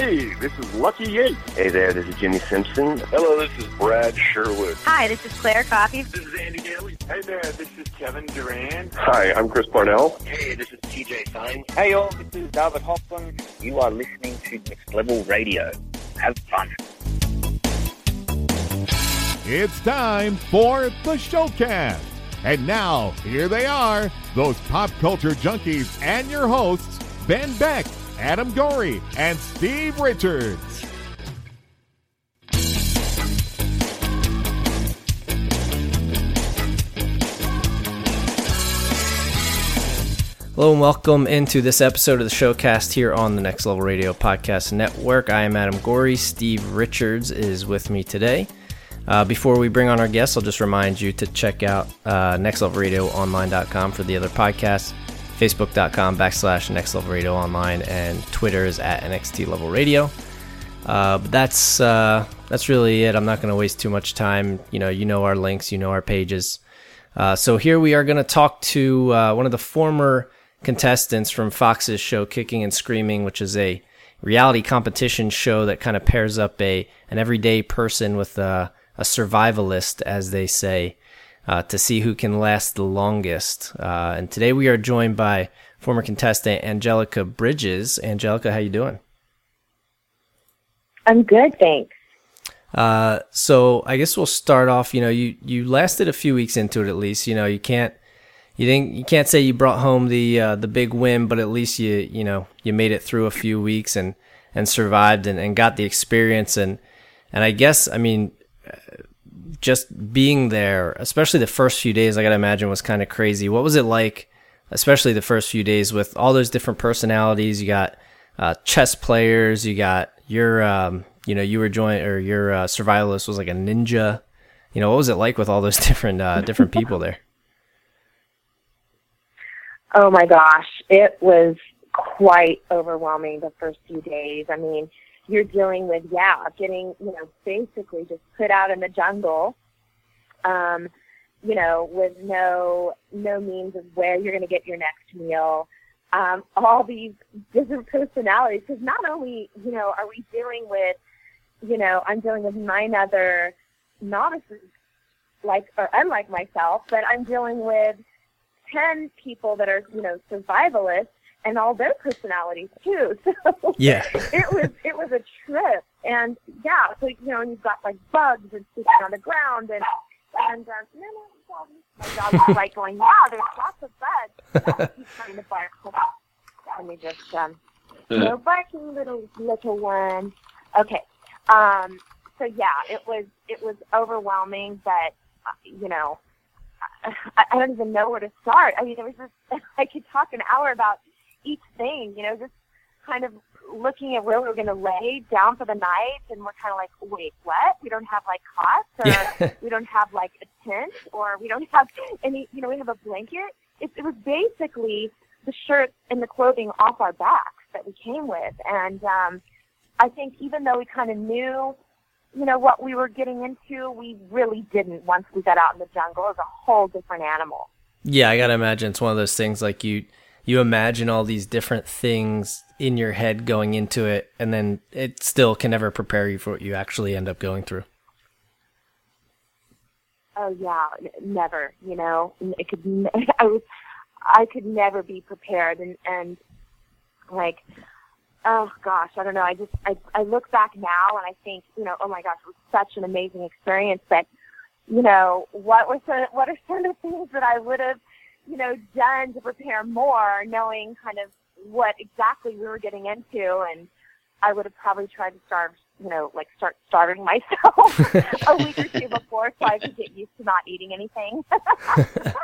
Hey, this is Lucky Yates. Hey there, this is Jimmy Simpson. Hello, this is Brad Sherwood. Hi, this is Claire Coffee. This is Andy Daly. Hey there, this is Kevin Durant. Hi, I'm Chris Parnell. Hey, this is TJ Fine. Hey all, this is David Hoffman. You are listening to Next Level Radio. Have fun. It's time for the Showcast. And now, here they are, those pop culture junkies and your hosts, Ben Beck, Adam Gorey, and Steve Richards. Hello and welcome into this episode of the Showcast here on the Next Level Radio Podcast Network. I am Adam Gorey. Steve Richards is with me today. Uh, before we bring on our guests, I'll just remind you to check out uh, nextlevelradioonline.com for the other podcasts, facebook.com backslash Next Level Radio Online, and Twitter is at NXT Level Radio. Uh, but that's uh, that's really it. I'm not going to waste too much time. You know, you know our links, you know our pages. Uh, so here we are going to talk to uh, one of the former contestants from Fox's show Kicking and Screaming, which is a reality competition show that kind of pairs up a an everyday person with a, a survivalist, as they say, uh, to see who can last the longest. Uh, and today we are joined by former contestant Angelica Bridges. Angelica, how you doing? I'm good, thanks. Uh, so I guess we'll start off. You know, you you lasted a few weeks into it at least. You know, you can't you didn't you can't say you brought home the uh, the big win, but at least you you know you made it through a few weeks and and survived and, and got the experience and and I guess I mean just being there, especially the first few days, I gotta imagine was kind of crazy. What was it like, especially the first few days with all those different personalities? You got uh, chess players, you got your um, you know you were joined or your uh, survivalist was like a ninja. You know what was it like with all those different uh, different people there? Oh my gosh, it was quite overwhelming the first few days. I mean, you're dealing with yeah, getting you know basically just put out in the jungle, um, you know, with no no means of where you're going to get your next meal. Um, all these different personalities, because not only you know are we dealing with, you know, I'm dealing with nine other novices like or unlike myself, but I'm dealing with 10 people that are, you know, survivalists and all their personalities too. So Yeah. it was it was a trip. And yeah, so you know, and you've got like bugs and sleeping on the ground and and um, no, no, no, my dog was like going, wow, there's lots of bugs. He's trying to bark. Let me just um, no barking, little little one. Okay. Um. So yeah, it was it was overwhelming, but uh, you know, I, I don't even know where to start. I mean, it was just I could talk an hour about each thing. You know, just kind of looking at where we were going to lay down for the night, and we're kind of like, wait, what? We don't have like cots, or we don't have like a tent, or we don't have any. You know, we have a blanket. It, it was basically the shirt and the clothing off our backs that we came with, and um, I think even though we kind of knew you know what we were getting into we really didn't once we got out in the jungle it was a whole different animal Yeah, I gotta imagine it's one of those things like you you imagine all these different things in your head going into it, and then it still can never prepare you for what you actually end up going through. oh yeah. Never you know? It could i was i could never be prepared and and like oh gosh i don't know. I just i i look back now and i think you know oh my gosh it was such an amazing experience but you know what were some what are some of the things that i would have you know done to prepare more knowing kind of what exactly we were getting into and i would have probably tried to start you know like start starving myself a week or two before so i could get used to not eating anything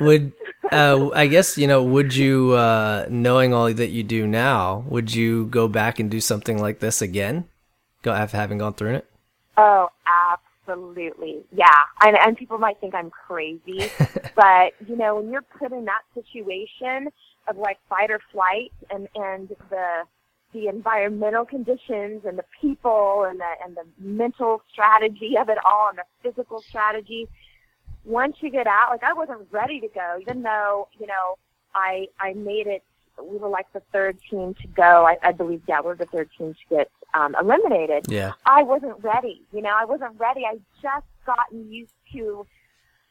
Would uh, I guess you know? Would you, uh, knowing all that you do now, would you go back and do something like this again? Go after having gone through it. Oh, absolutely. Yeah. And, and people might think I'm crazy, but you know, when you're put in that situation of like fight or flight and, and the, the environmental conditions and the people and the, and the mental strategy of it all and the physical strategy, once you get out, like I wasn't ready to go, even though, you know, I, I made it we were like the third team to go. I, I believe, yeah, we're the third team to get um, eliminated. Yeah. I wasn't ready. You know, I wasn't ready. I just gotten used to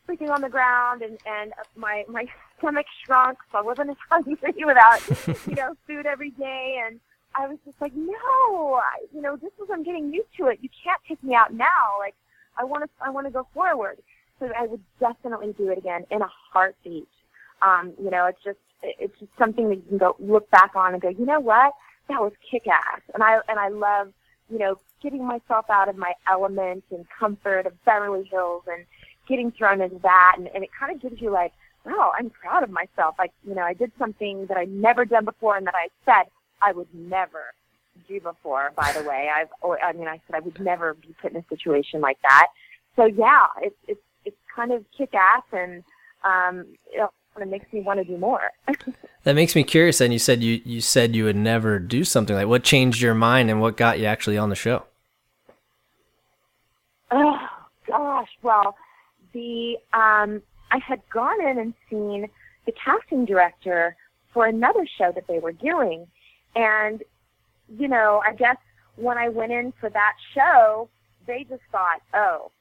sleeping on the ground, and and my my stomach shrunk, so I wasn't as hungry without you know food every day, and I was just like, no, I, you know, this is I'm getting used to it. You can't take me out now. Like, I want to I want to go forward. So I would definitely do it again in a heartbeat. Um, you know, it's just it's just something that you can go look back on and go, you know what, that was kick ass, and I and I love you know getting myself out of my element and comfort of Beverly Hills and getting thrown into that, and, and it kind of gives you like, wow, I'm proud of myself. Like you know, I did something that I'd never done before, and that I said I would never do before. By the way, I've or, I mean I said I would never be put in a situation like that. So yeah, it's it's it's kind of kick ass and um, it makes me want to do more. That makes me curious. And you said you you said you would never do something like. What changed your mind, and what got you actually on the show? oh gosh, well, the um, I had gone in and seen the casting director for another show that they were doing, and you know, I guess when I went in for that show, they just thought, oh,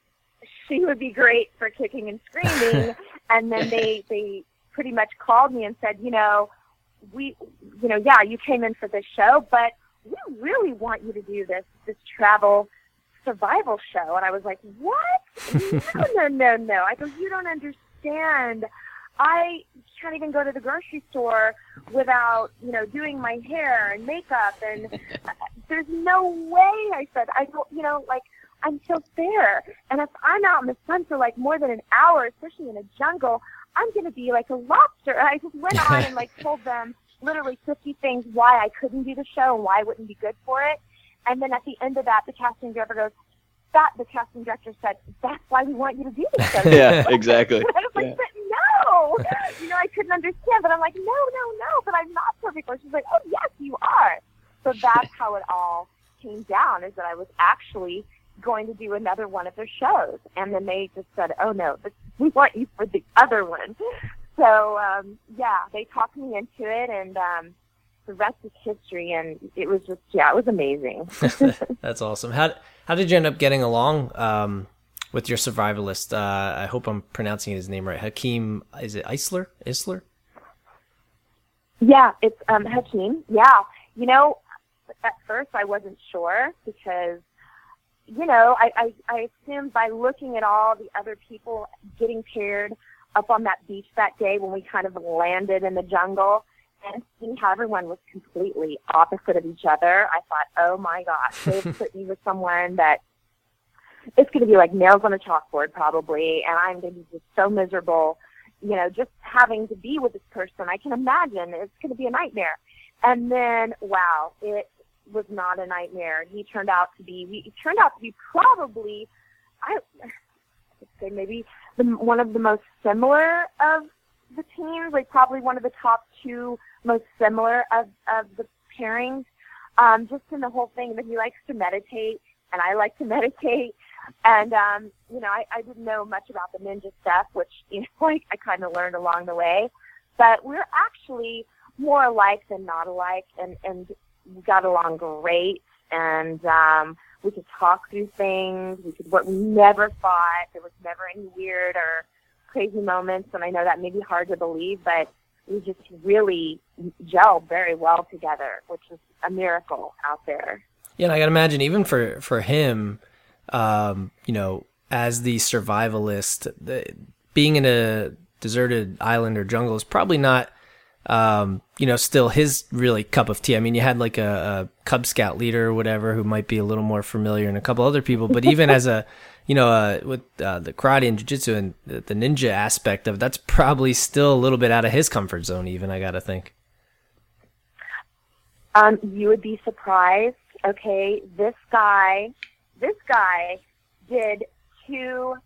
she would be great for kicking and screaming, and then they they pretty much called me and said, you know, we, you know, yeah, you came in for this show, but we really want you to do this this travel survival show. And I was like, what? No, no, no, no. I go, you don't understand. I can't even go to the grocery store without, you know, doing my hair and makeup. And there's no way. I said, I don't, you know, like I'm so fair. And if I'm out in the sun for like more than an hour, especially in a jungle, I'm going to be like a lobster. And I just went on and like told them literally 50 things why I couldn't do the show and why I wouldn't be good for it. And then at the end of that, the casting director goes, that the casting director said, that's why we want you to do this show. yeah, exactly. And I was like, Yeah. but no, you know, I couldn't understand, but I'm like, no, no, no, but I'm not perfect. Or she's like, oh yes, you are. So that's how it all came down is that I was actually going to do another one of their shows. And then they just said, oh no, this, we want you for the other one. So, um, yeah, they talked me into it and, um, the rest is history and it was just, yeah, it was amazing. That's awesome. How how did you end up getting along um, with your survivalist? Uh, I hope I'm pronouncing his name right. Hakeem, is it Eisler? Isler? Yeah, it's um Hakeem. Yeah. You know, at first I wasn't sure because you know, I, I, I assumed by looking at all the other people getting paired up on that beach that day when we kind of landed in the jungle and seeing how everyone was completely opposite of each other, I thought, oh my gosh, they've put me with someone that it's going to be like nails on a chalkboard probably, and I'm going to be just so miserable. You know, just having to be with this person, I can imagine it's going to be a nightmare. And then, wow, it was not a nightmare. He turned out to be, he turned out to be probably, I would say maybe the, one of the most similar of the teams, like probably one of the top two most similar of, of the pairings. Um, just in the whole thing that he likes to meditate and I like to meditate. And, um, you know, I, I didn't know much about the ninja stuff, which, you know, like I kind of learned along the way. But we're actually more alike than not alike and, and we got along great. And, um, we could talk through things. We could work. We never fought. There was never any weird or crazy moments. And I know that may be hard to believe, but we just really gelled very well together, which is a miracle out there. Yeah, and I gotta imagine even for for him, um, you know, as the survivalist, the, being in a deserted island or jungle is probably not, um, you know, still his really cup of tea. I mean, you had like a, a Cub Scout leader or whatever who might be a little more familiar, and a couple other people. But even as a, you know, uh, with uh, the karate and jiu-jitsu and the, the ninja aspect of that's probably still a little bit out of his comfort zone. Even I gotta think. Um, you would be surprised. Okay, this guy, this guy did two,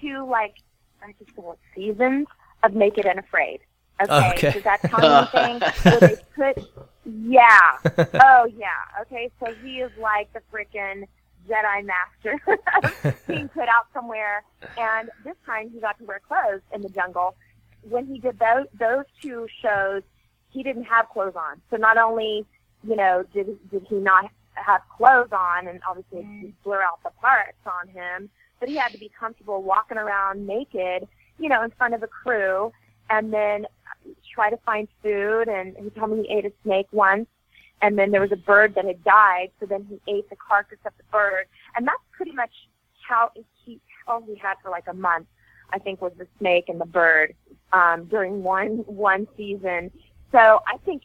two like I just it seasons of Naked and Afraid. Okay, Okay. does that tell you anything? Where they put, yeah, oh yeah. Okay, so he is like the frickin' Jedi Master being put out somewhere, and this time he got to wear clothes in the jungle. When he did those those two shows, he didn't have clothes on. So not only, you know, did did he not have clothes on, and obviously mm. blur out the parts on him, but he had to be comfortable walking around naked, you know, in front of a crew, and then try to find food. And he told me he ate a snake once, and then there was a bird that had died, so then he ate the carcass of the bird, and that's pretty much how he all he had for like a month. I think was the snake and the bird um, during one one season. So I think,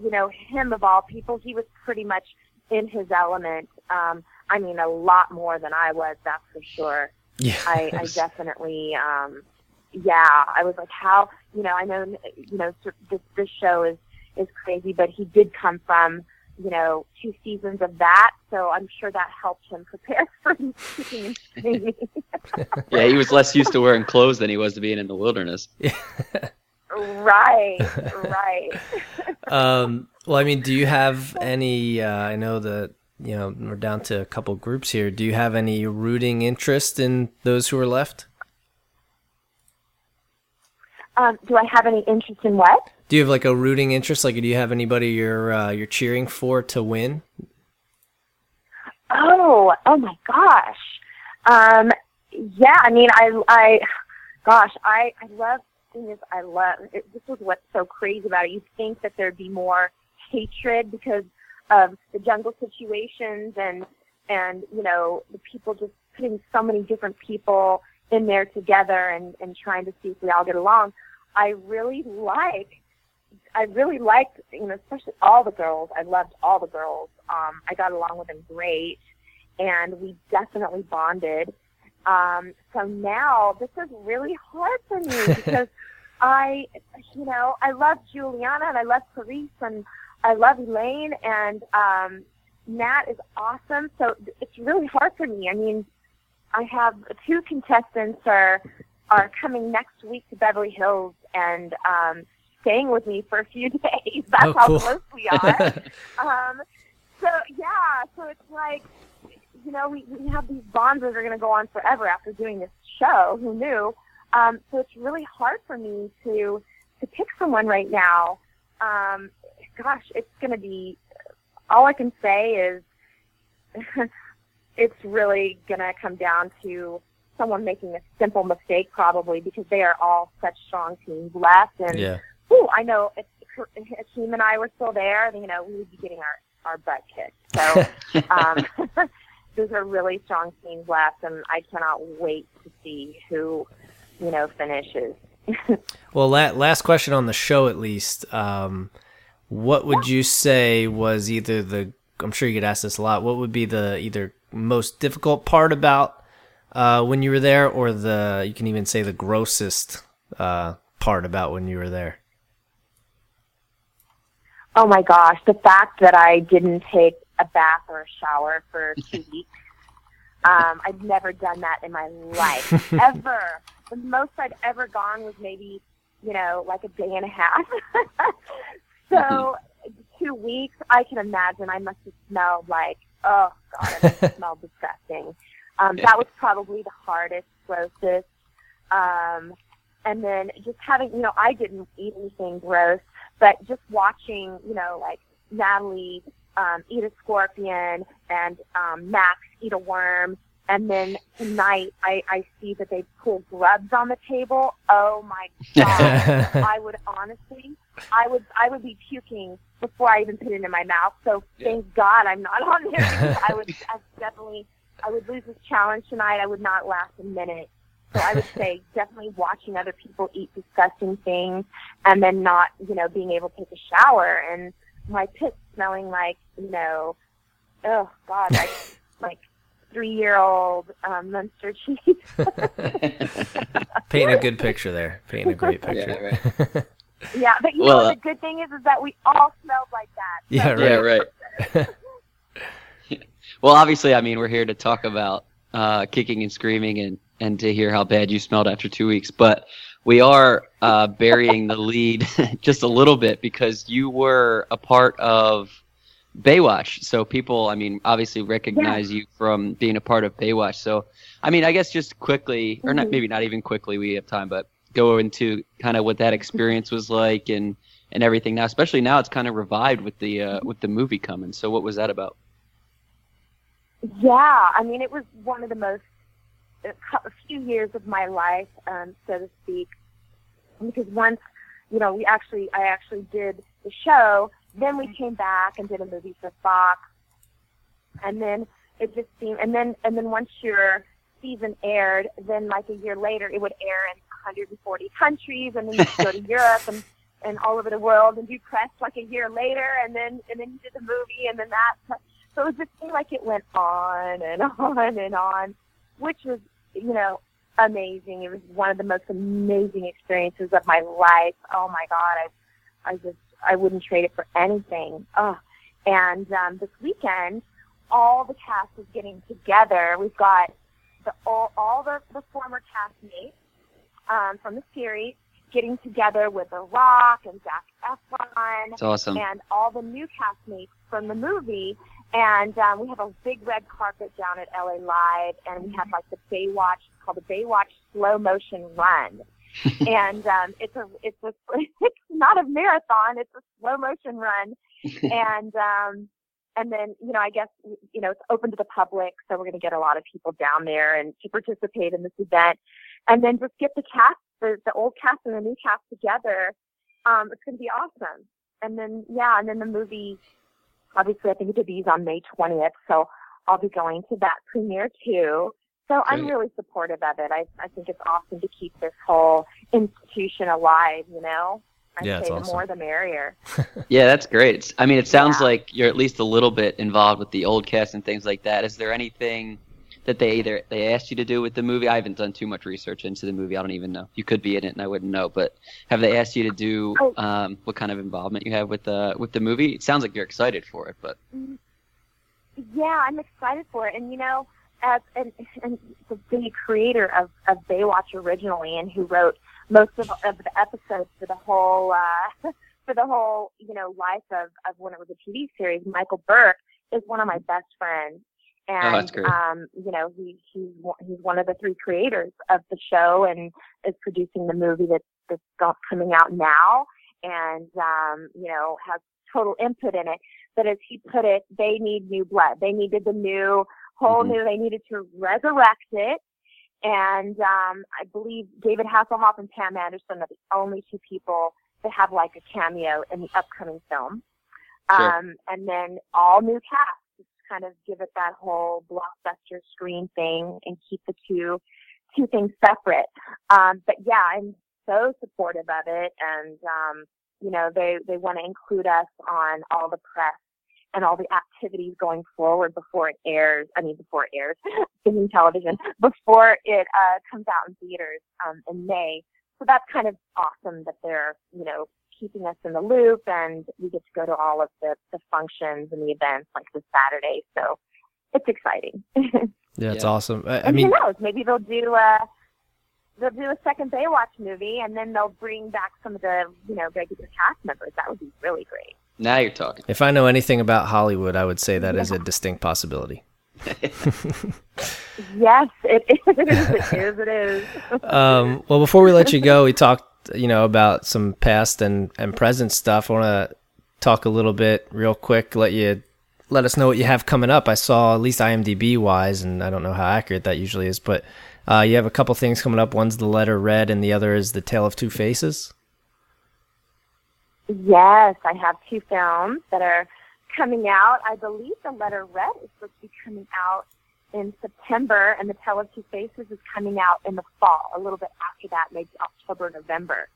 you know, him of all people, he was pretty much in his element. Um, I mean, a lot more than I was, that's for sure. Yeah. I, I definitely, um, yeah, I was like, how, you know, I know, you know, this, this show is, is crazy, but he did come from, you know, two seasons of that, so I'm sure that helped him prepare for kicking and yeah, he was less used to wearing clothes than he was to being in the wilderness. right, right. um, well, I mean, do you have any? Uh, I know that you know we're down to a couple groups here. Do you have any rooting interest in those who are left? Um, do I have any interest in what? Do you have like a rooting interest? Like, do you have anybody you're uh, you're cheering for to win? Oh, oh my gosh. Um, yeah, I mean, I, I, gosh, I, I love thing is, I love it, this is what's so crazy about it. You think that there'd be more hatred because of the jungle situations and and you know the people just putting so many different people in there together and and trying to see if we all get along. I really like I really liked, you know, especially all the girls. I loved all the girls. Um, I got along with them great, and we definitely bonded. Um, so now this is really hard for me because I, you know, I love Juliana and I love Paris and I love Elaine and um, Nat is awesome. So it's really hard for me. I mean, I have two contestants are are coming next week to Beverly Hills and um, staying with me for a few days. That's oh, cool. how close we are. um, so yeah, so it's like you know we we have these bonds that are going to go on forever after doing this show. Who knew? Um, so it's really hard for me to to pick someone right now. Um, gosh, it's going to be. All I can say is, it's really going to come down to someone making a simple mistake, probably because they are all such strong teams left. And yeah. ooh, I know if Hakeem and I were still there, you know, we would be getting our our butt kicked. So. um, those are really strong teams left, and I cannot wait to see who you know, finishes. well, la- last question on the show, at least. Um, what would you say was either the? I'm sure you get asked this a lot. What would be the either most difficult part about uh, when you were there, or the you can even say the grossest uh, part about when you were there? Oh my gosh, the fact that I didn't take a bath or a shower for two weeks. Um, I've never done that in my life, ever the most I'd ever gone was maybe, you know, like a day and a half. so mm-hmm. two weeks, I can imagine I must have smelled like, oh God, it smelled disgusting. Um, that was probably the hardest, grossest. Um, and then just having, you know, I didn't eat anything gross, but just watching, you know, like Natalie um, eat a scorpion and um, Max eat a worm and then tonight I, I see that they pull grubs on the table. Oh my god! I would honestly, I would, I would be puking before I even put it in my mouth. So yeah. thank God I'm not on there because I would I definitely, I would lose this challenge tonight. I would not last a minute. So I would say definitely watching other people eat disgusting things and then not, you know, being able to take a shower and my pit smelling like, you know, oh God, like like three year old um, Munster cheese. Painting a good picture there. Painting a great picture. Yeah, right. yeah but you well, know, the good thing is, is that we all smelled like that. So. Yeah, right. Yeah, right. Well, obviously, I mean, we're here to talk about uh, kicking and screaming and, and to hear how bad you smelled after two weeks. But we are uh, burying the lead just a little bit because you were a part of Baywatch. So people, I mean, obviously recognize yeah. you from being a part of Baywatch. So, I mean, I guess just quickly, or not, mm-hmm. maybe not even quickly, we have time, but go into kind of what that experience was like and and everything now. Especially now, it's kind of revived with the uh, with the movie coming. So what was that about? Yeah, I mean, it was one of the most a few years of my life, um, so to speak, because once you know we actually I actually did the show, then we came back and did a movie for Fox, and then it just seemed, and then and then once your season aired, then like a year later it would air in 140 countries, and then you go to Europe and and all over the world and do press like a year later, and then and then you did the movie, and then that. So it just seemed like it went on and on and on, which was, you know, amazing. It was one of the most amazing experiences of my life. Oh my God, I, I just, I wouldn't trade it for anything. Oh, and um, this weekend, all the cast is getting together. We've got the all, all the, the former castmates um, from the series getting together with The Rock and Zac Efron It's awesome. and all the new castmates from the movie. And um, we have a big red carpet down at LA Live, and we have like the Baywatch, it's called the Baywatch slow motion run. and um, it's a it's a it's not a marathon, it's a slow motion run. and um, and then you know I guess you know it's open to the public, so we're going to get a lot of people down there and to participate in this event, and then just get the cast, the, the old cast and the new cast together. Um, it's going to be awesome. And then yeah, and then the movie obviously I think it debuts on May 20th, so I'll be going to that premiere too. So I'm really supportive of it. I, I think it's awesome to keep this whole institution alive, you know? I Yeah, it's say the awesome. more the merrier. Yeah, that's great. It's- I mean, it sounds Yeah. like you're at least a little bit involved with the old cast and things like that. Is there anything that they either they asked you to do with the movie? I haven't done too much research into the movie. I don't even know. You could be in it, and I wouldn't know. But have they asked you to do Oh. um, what kind of involvement you have with the with the movie? It sounds like you're excited for it, but Yeah, I'm excited for it. And you know, as and, and the, the creator of, of Baywatch originally, and who wrote most of, of the episodes for the whole uh, for the whole you know life of, of when it was a TV series, Michael Berk is one of my best friends. And Oh, that's great. um, you know, he he's he's one of the three creators of the show and is producing the movie that's that's coming out now, and um, you know has total input in it but as he put it, they need new blood. They needed the new, whole Mhm. new, they needed to resurrect it. And um, I believe David Hasselhoff and Pam Anderson are the only two people that have like a cameo in the upcoming film. Sure. Um, and then all new cast, kind of give it that whole blockbuster screen thing and keep the two two things separate. Um, but yeah, I'm so supportive of it, and um, you know they they want to include us on all the press and all the activities going forward before it airs. I mean, before it airs, thinking television, before it uh, comes out in theaters um, in May. So that's kind of awesome that they're, you know, keeping us in the loop and we get to go to all of the, the functions and the events like this Saturday. So it's exciting. Yeah, it's Yeah. awesome. I, I and mean, who knows? Maybe they'll do a they'll do a second Baywatch movie, and then they'll bring back some of the you know regular cast members. That would be really great. now you're talking. if I know anything about Hollywood, I would say that is a distinct possibility. Yes, it is. It is. It is. Um, well, before we let you go, we talked, you know, about some past and, and present stuff. I want to talk a little bit real quick, let you let us know what you have coming up. I saw, at least IMDb wise, and I don't know how accurate that usually is, but uh, you have a couple things coming up. One's the letter red, and the other is the Tale of Two Faces. Yes, I have two films that are coming out. I believe The Letter Red is supposed to be coming out in September, and The Tale of Two Faces is coming out in the fall, a little bit after that, maybe October, November.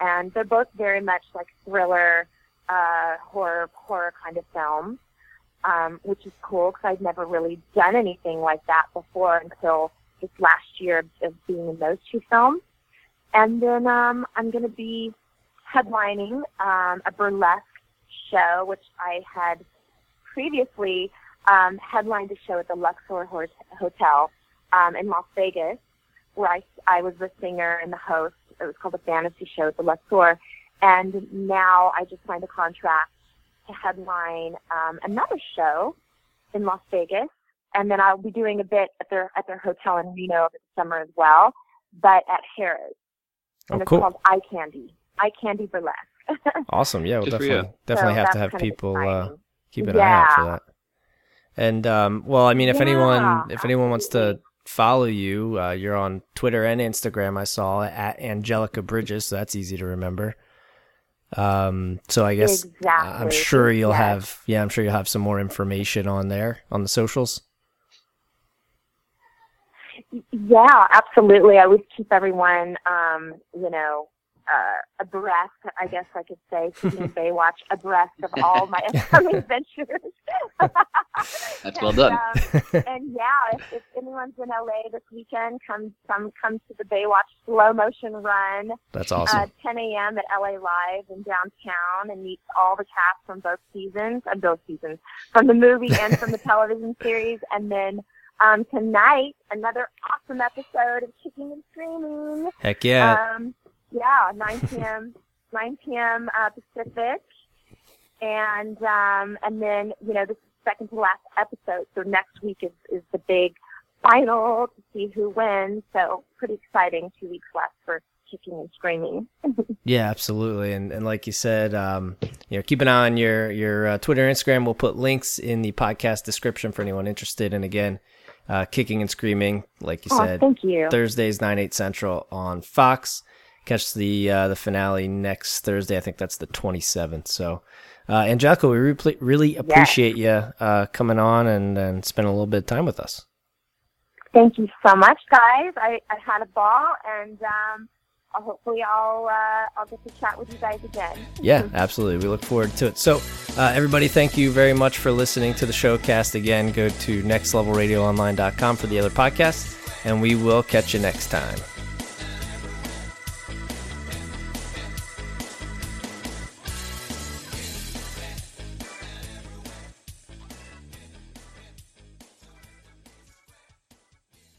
And they're both very much like thriller, uh, horror, horror kind of films, um, which is cool because I'd never really done anything like that before until this last year of, being in those two films. And then um, I'm going to be headlining um, a burlesque show, which I had previously um, headlined a show at the Luxor Hotel um, in Las Vegas, where I, I was the singer and the host. It was called a fantasy show at the Luxor. And now I just signed a contract to headline um, another show in Las Vegas. And then I'll be doing a bit at their at their hotel in Reno over the summer as well, but at Harrah's. And Oh, it's called Eye Candy. Eye Candy Burlesque. Awesome. Yeah, we'll Good for you. definitely definitely So have to have people uh, keep an eye out for that. And um, well, I mean, if anyone if anyone wants to follow you, uh, you're on Twitter and Instagram. I saw at Angelica Bridges, so that's easy to remember. Um, so I guess uh, I'm sure you'll Yes. have yeah, I'm sure you'll have some more information on there on the socials. Yeah, absolutely. I always keep everyone, um, you know, uh, abreast, I guess I could say, keeping Baywatch abreast of all my upcoming ventures. That's well done. And, um, and yeah, if, if anyone's in LA this weekend, come come come to the Baywatch slow motion run, That's awesome. uh, 10 a.m. at LA Live in downtown, and meet all the cast from both seasons, uh, both seasons, from the movie and from the television series, and then. Um, tonight, another awesome episode of Kicking and Screaming. Heck yeah. Um, yeah, 9 p.m. 9 p.m. Uh, Pacific, and um, and then you know this is the second to last episode. So next week is is the big final to see who wins. So pretty exciting. Two weeks left for kicking and screaming. Yeah, absolutely. And and like you said, um, you know, keep an eye on your your uh, Twitter, Instagram. We'll put links in the podcast description for anyone interested. And again, uh, kicking and screaming, like you oh, said, thank you. Thursdays nine eight central on Fox. Catch the uh, the finale next Thursday. I think that's the twenty seventh. So, uh, Angelica, we re- really appreciate you uh, coming on and and spending a little bit of time with us. Thank you so much, guys. I, I had a ball, and um, I'll- hopefully I'll uh, I'll get to chat with you guys again. Yeah, absolutely. We look forward to it. So, uh, everybody, thank you very much for listening to the showcast. Again, go to nextlevelradioonline.com for the other podcasts, and we will catch you next time.